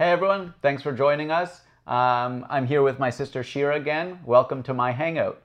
Hey everyone, thanks for joining us. Um, I'm here with my sister Shera again. Welcome to my hangout.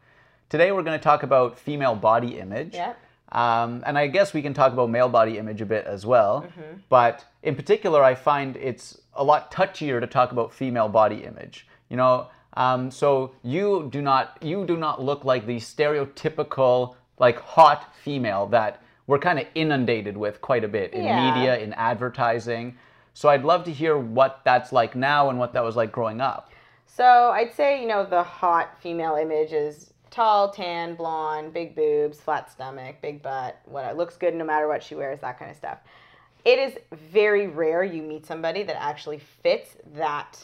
Today we're going to talk about female body image. Yep. Um, and I guess we can talk about male body image a bit as well. Mhm. But in particular, I find it's a lot touchier to talk about female body image. You know, um, so you do not you do not look like the stereotypical like hot female that we're kind of inundated with quite a bit in Yeah. media, in advertising. So I'd love to hear what that's like now and what that was like growing up. So I'd say, you know, the hot female image is tall, tan, blonde, big boobs, flat stomach, big butt, what looks good no matter what she wears, that kind of stuff. It is very rare you meet somebody that actually fits that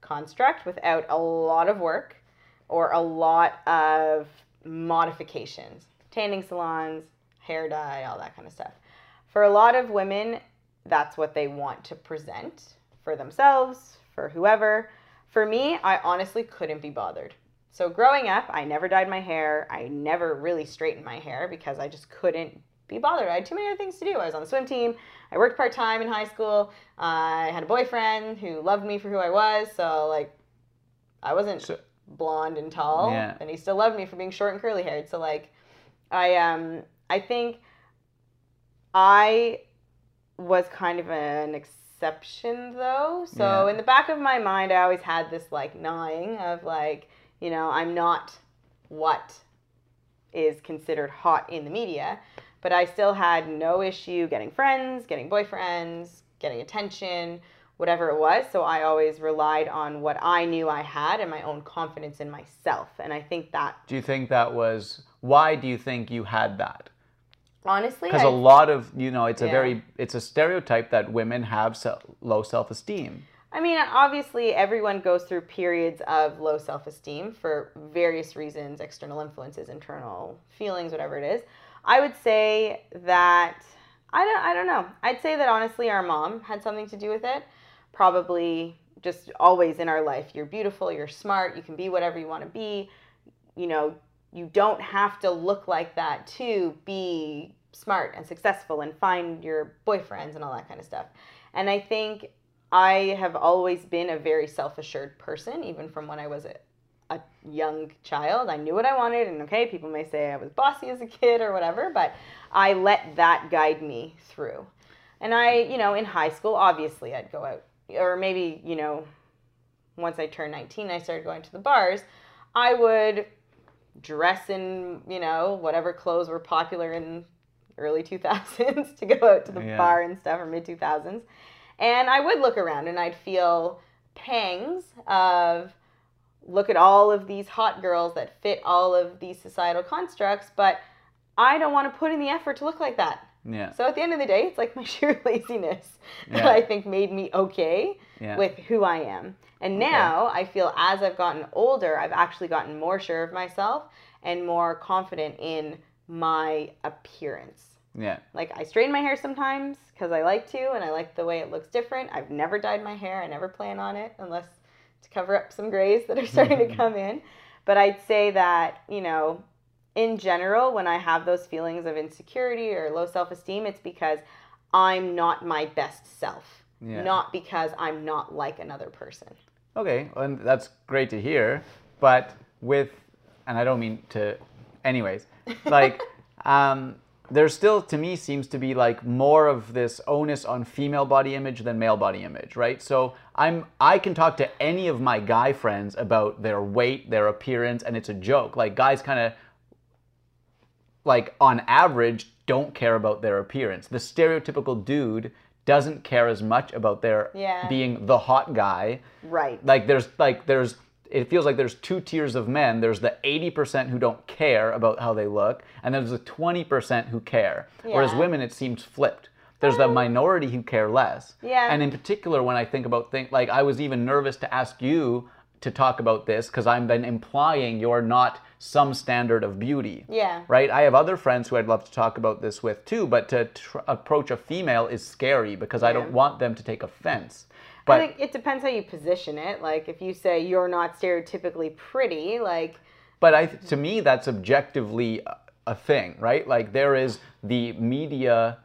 construct without a lot of work or a lot of modifications. Tanning salons, hair dye, all that kind of stuff. For a lot of women, that's what they want to present for themselves, for whoever. For me, I honestly couldn't be bothered. So growing up, I never dyed my hair. I never really straightened my hair because I just couldn't be bothered. I had too many other things to do. I was on the swim team. I worked part time in high school. I had a boyfriend who loved me for who I was. So like, I wasn't So- blonde and tall, Yeah. and he still loved me for being short and curly haired. So like, I um I think I was kind of an exception though. So Yeah. in the back of my mind, I always had this like gnawing of like, you know, I'm not what is considered hot in the media, but I still had no issue getting friends, getting boyfriends, getting attention, whatever it was. So I always relied on what I knew I had and my own confidence in myself. And I think that Do you think that was why do you think you had that? Honestly, because a lot of you know it's a very it's a stereotype that women have se- low self-esteem I mean, obviously, everyone goes through periods of low self esteem for various reasons external influences, internal feelings, whatever it is. I would say that, I don't, I don't know. I'd say that honestly, our mom had something to do with it. Probably just always in our life. You're beautiful, you're smart, you can be whatever you want to be. You know, you don't have to look like that to be smart and successful and find your boyfriends and all that kind of stuff. And I think I have always been a very self assured person, even from when I was a, a young child. I knew what I wanted, and okay, people may say I was bossy as a kid or whatever, but I let that guide me through. And I, you know, in high school, obviously, I'd go out, or maybe, you know, once I turned 19, I started going to the bars. I would dress in, you know, whatever clothes were popular in early 2000s to go out to the Yeah. bar and stuff, or mid 2000s. And I would look around and I'd feel pangs of look at all of these hot girls that fit all of these societal constructs, but I don't want to put in the effort to look like that. Yeah So at the end of the day, it's like my sheer laziness that I think made me okay yeah with who I am. And now I feel as I've gotten older, I've actually gotten more sure of myself and more confident in my appearance. yeah Like I straighten my hair sometimes because I like to and I like the way it looks different. I've never dyed my hair. I never plan on it unless to cover up some grays that are starting to mm-hmm. come in. But I'd say that, you know, in general, when I have those feelings of insecurity or low self esteem, it's because I'm not my best self, Yeah. not because I'm not like another person. okay and that's great to hear but with and i don't mean to anyways like um there still to me seems to be like more of this onus on female body image than male body image right so i'm i can talk to any of my guy friends about their weight their appearance and it's a joke like guys kind of like on average don't care about their appearance. The stereotypical dude doesn't care as much about their Yeah. being the hot guy. Right. like there's like there's it feels like there's two tiers of men. There's the 80% who don't care about how they look and there's the 20% who care. Whereas women it seems flipped. There's the um, minority who care less. Yeah. and in particular when i think about things like i was even nervous to ask you to talk about this because i'm then implying you're not some standard of beauty Yeah. right i have other friends who i'd love to talk about this with too but to tr- approach a female is scary because i don't want them to take offense but I think it depends how you position it. Like if you say you're not stereotypically pretty, like But I, to me, that's objectively a thing, right? Like there is the media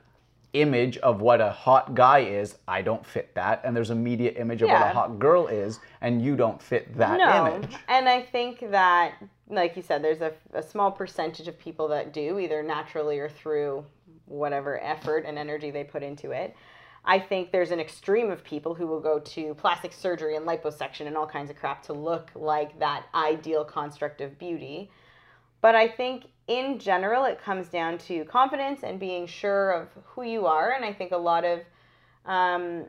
image of what a hot guy is. I don't fit that, and there's a media image of what a hot girl is, and you don't fit that no. image. And I think that, like you said, there's a, a small percentage of people that do, either naturally or through whatever effort and energy they put into it. I think there's an extreme of people who will go to plastic surgery and liposuction and all kinds of crap to look like that ideal construct of beauty. But I think in general, it comes down to confidence and being sure of who you are. And I think a lot of, um,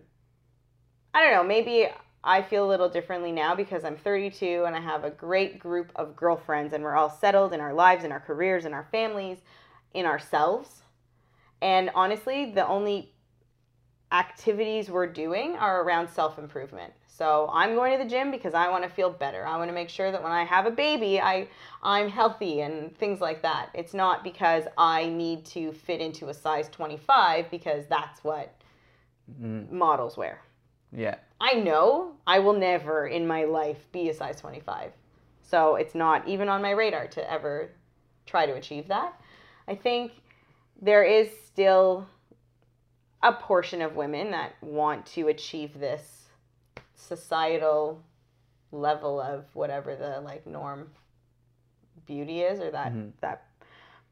I don't know, maybe I feel a little differently now because I'm 32 and I have a great group of girlfriends and we're all settled in our lives, in our careers, in our families, in ourselves. And honestly, the only activities we're doing are around self improvement. So I'm going to the gym because I want to feel better. I want to make sure that when I have a baby, I I'm healthy and things like that. It's not because I need to fit into a size 25 because that's what mm-hmm. models wear. Yeah. I know I will never in my life be a size 25. So it's not even on my radar to ever try to achieve that. I think there is still a portion of women that want to achieve this societal level of whatever the like norm beauty is or that Mhm. that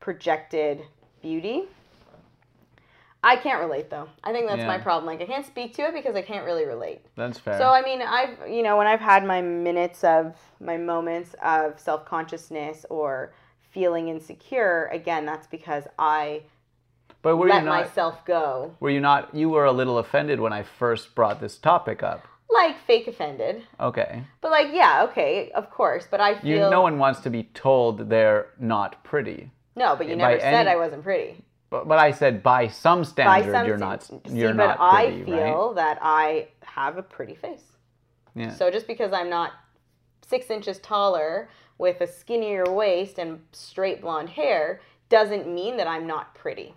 projected beauty. I can't relate though. I think that's my problem. Like I can't speak to it because I can't really relate. That's fair. So I mean, I've you know when I've had my minutes of my moments of self consciousness or feeling insecure, again, that's because I but were let you not? myself go. Were you not? You were a little offended when I first brought this topic up. Like fake offended, Okay. but like yeah, okay, of course. But I You. feel No one wants to be told they're not pretty. no, but you by never said any- I wasn't pretty. But, but I said by some standard, some you're not. See, You're but not I pretty, feel right? that I have a pretty face. Yeah. So just because I'm not six inches taller with a skinnier waist and straight blonde hair doesn't mean that I'm not pretty.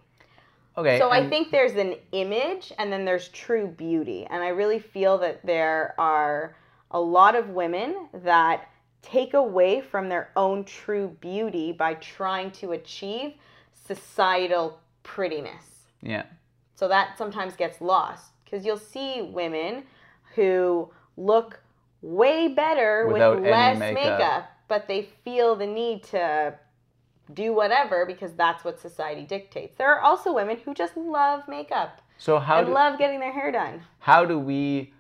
Okay. So I think there's an image and then there's true beauty. And I really feel that there are a lot of women that take away from their own true beauty by trying to achieve societal prettiness. Yeah. So that sometimes gets lost because you'll see women who look way better Without with less makeup. makeup. but they feel the need to do whatever because that's what society dictates. There are also women who just love makeup So how and do love getting their hair done. how do we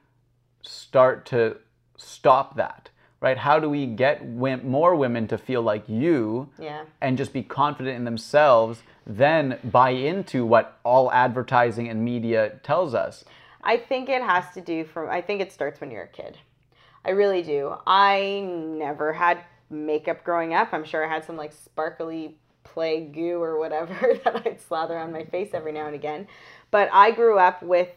start to stop that? Right? How do we get more women to feel like you Yeah. and just be confident in themselves, then buy into what all advertising and media tells us? I think it has to do from I think it starts when you're a kid. I really do. I never had makeup growing up. I'm sure I had some like sparkly play goo or whatever that I'd slather on my face every now and again. But I grew up with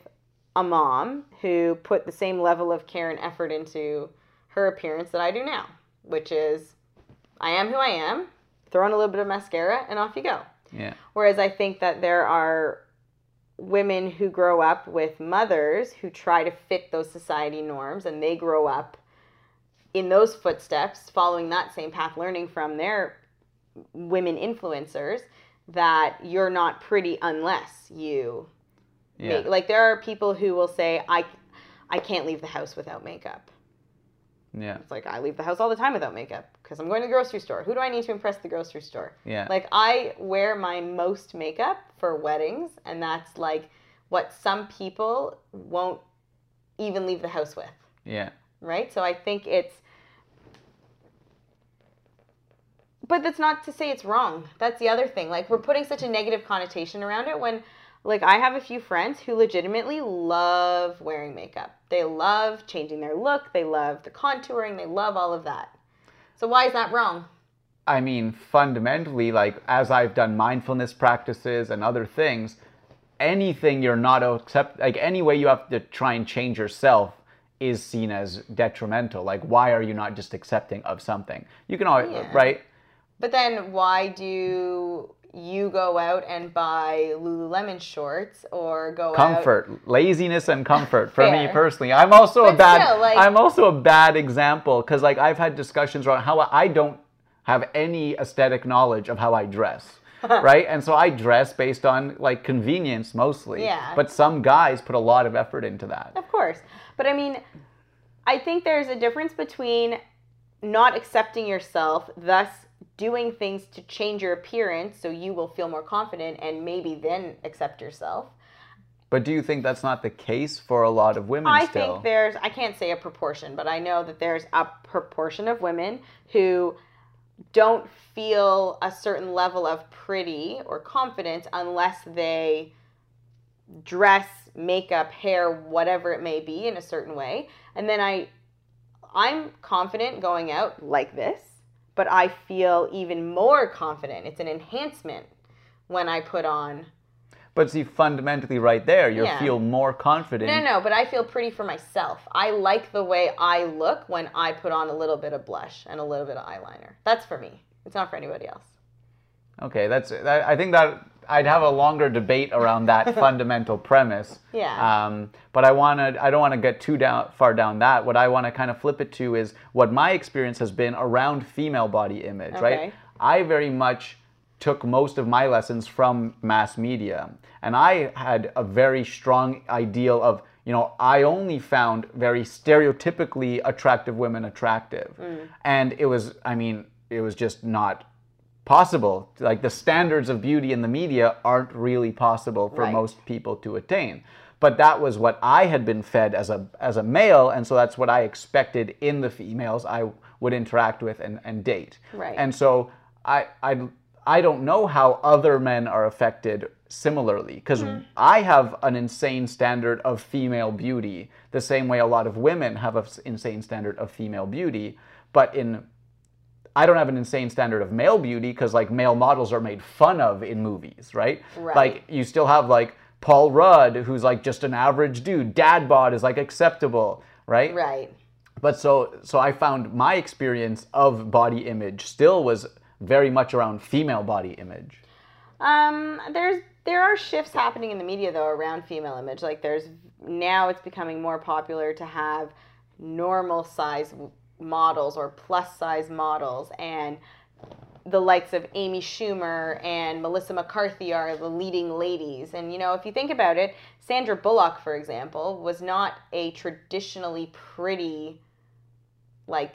a mom who put the same level of care and effort into her appearance that I do now, which is I am who I am, throw on a little bit of mascara and off you go. Yeah. Whereas I think that there are women who grow up with mothers who try to fit those society norms and they grow up in those footsteps, following that same path, learning from their women influencers that you're not pretty unless you Yeah. make like there are people who will say I I can't leave the house without makeup. Yeah. It's like I leave the house all the time without makeup because I'm going to the grocery store. Who do I need to impress the grocery store? Yeah. Like I wear my most makeup for weddings, and that's like what some people won't even leave the house with, yeah. right? So I think it's but that's not to say it's wrong. That's the other thing. Like we're putting such a negative connotation around it when like I have a few friends who legitimately love wearing makeup. They love changing their look, they love the contouring, they love all of that. So why is that wrong? I mean, fundamentally, like as I've done mindfulness practices and other things, anything you're not accept, like any way you have to try and change yourself is seen as detrimental. Like, why are you not just accepting of something? You can always, Yeah. right? But then why do you go out and buy Lululemon shorts or go out? Comfort, laziness, and comfort for me personally. I'm also a bad. still, like- I'm also a bad example because like I've had discussions around how I don't have any aesthetic knowledge of how I dress. right? And so I dress based on like convenience mostly. Yeah. But some guys put a lot of effort into that. Of course. But I mean, I think there's a difference between not accepting yourself, thus doing things to change your appearance so you will feel more confident and maybe then accept yourself. But do you think that's not the case for a lot of women I still? think there's, I can't say a proportion, but I know that there's a proportion of women who don't feel a certain level of pretty or confidence unless they dress, makeup, hair, whatever it may be in a certain way. And then I I'm confident going out like this, but I feel even more confident. It's an enhancement when I put on But see, fundamentally, right there, you Yeah. feel more confident. No, no, but I feel pretty for myself. I like the way I look when I put on a little bit of blush and a little bit of eyeliner. That's for me. It's not for anybody else. Okay, that's. I think that I'd have a longer debate around that fundamental premise. Yeah. Um, but I want to. I don't want to get too down far down that. What I want to kind of flip it to is what my experience has been around female body image. Okay. Right. I very much took most of my lessons from mass media, and I had a very strong ideal of. You know, I only found very stereotypically attractive women attractive. Mm. And it was, I mean, it was just not possible. Like the standards of beauty in the media aren't really possible for Right. most people to attain. But that was what I had been fed as a as a male, and so that's what I expected in the females I would interact with and, and date. Right. And so I I I don't know how other men are affected similarly because hmm. I have an insane standard of female beauty the same way a lot of women have an insane standard of female beauty, but in I don't have an insane standard of male beauty because like male models are made fun of in movies, right? Right. Like you still have like Paul Rudd, who's like just an average dude. Dad bod is like acceptable, right? Right. But so so I found my experience of body image still was very much around female body image. Um, there's there are shifts happening in the media though around female image. Like there's now it's becoming more popular to have normal size models or plus size models and the likes of Amy Schumer and Melissa McCarthy are the leading ladies. And you know, if you think about it, Sandra Bullock, for example, was not a traditionally pretty like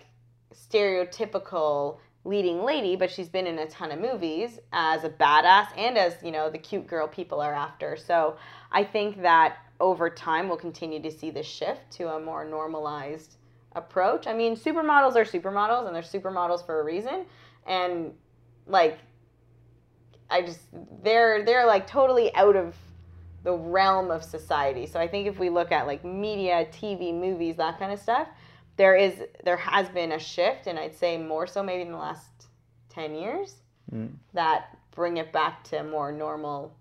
stereotypical leading lady, but she's been in a ton of movies as a badass and as, you know, the cute girl people are after. So I think that over time we'll continue to see this shift to a more normalized approach. I mean, supermodels are supermodels and they're supermodels for a reason. And like I just they're they're like totally out of the realm of society. So I think if we look at like media, TV, movies, that kind of stuff, there is there has been a shift and I'd say more so maybe in the last 10 years Mm. that bring it back to more normal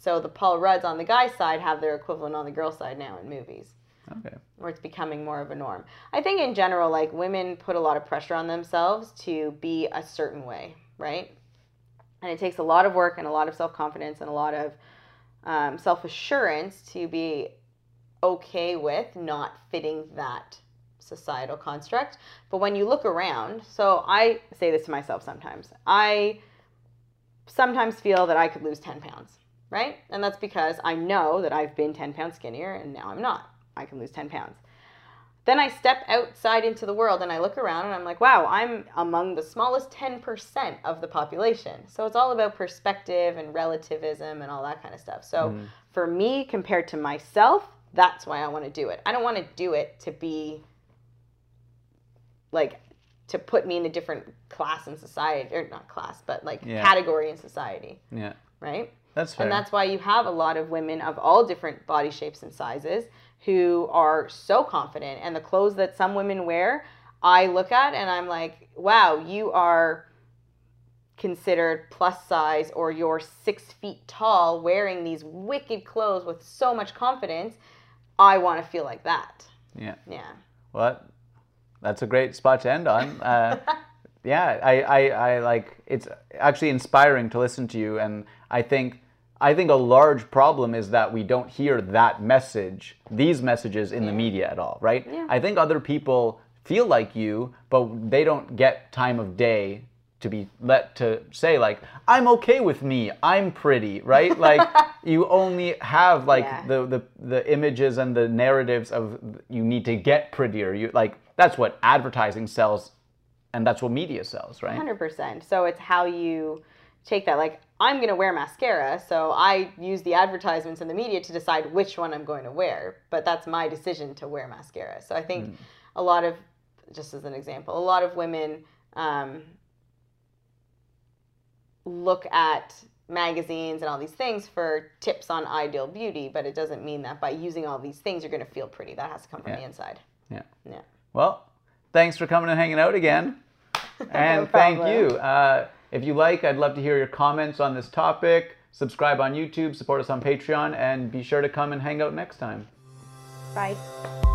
so the Paul Rudds on the guy side have their equivalent on the girl side now in movies Okay. Where it's becoming more of a norm. I think in general, like women put a lot of pressure on themselves to be a certain way, right? And it takes a lot of work and a lot of self confidence and a lot of um, self assurance to be okay with not fitting that societal construct. But when you look around, so I say this to myself sometimes, I sometimes feel that I could lose 10 pounds, right? And that's because I know that I've been 10 pounds skinnier and now I'm not. I can lose 10 pounds. Then I step outside into the world and I look around and I'm like, wow, I'm among the smallest 10% of the population. So it's all about perspective and relativism and all that kind of stuff. So Mhm. for me, compared to myself, that's why I want to do it. I don't want to do it to be like to put me in a different class in society or not class, but like Yeah. category in society, Yeah. right? That's fair. And that's why you have a lot of women of all different body shapes and sizes who are so confident. And the clothes that some women wear, I look at and I'm like, wow, you are considered plus size or you're six feet tall wearing these wicked clothes with so much confidence. I want to feel like that. yeah. Yeah. Well, that's a great spot to end on. Uh, yeah, I, I, I like it's actually inspiring to listen to you, and I think I think a large problem is that we don't hear that message, these messages in the media at all, right? Yeah. I think other people feel like you, but they don't get time of day to be let to say like I'm okay with me. I'm pretty, right? Like you only have like Yeah. the, the the images and the narratives of you need to get prettier. You like that's what advertising sells and that's what media sells, right? 100%. So it's how you take that. Like, I'm going to wear mascara, so I use the advertisements and the media to decide which one I'm going to wear. But that's my decision to wear mascara. So I think a lot of, just as an example, a lot of women um, look at magazines and all these things for tips on ideal beauty, but it doesn't mean that by using all these things you're going to feel pretty. That has to come from Yeah. the inside. Yeah. Yeah. Well, thanks for coming and hanging out again. And No thank you. Uh, if you like, I'd love to hear your comments on this topic. Subscribe on YouTube, support us on Patreon, and be sure to come and hang out next time. Bye.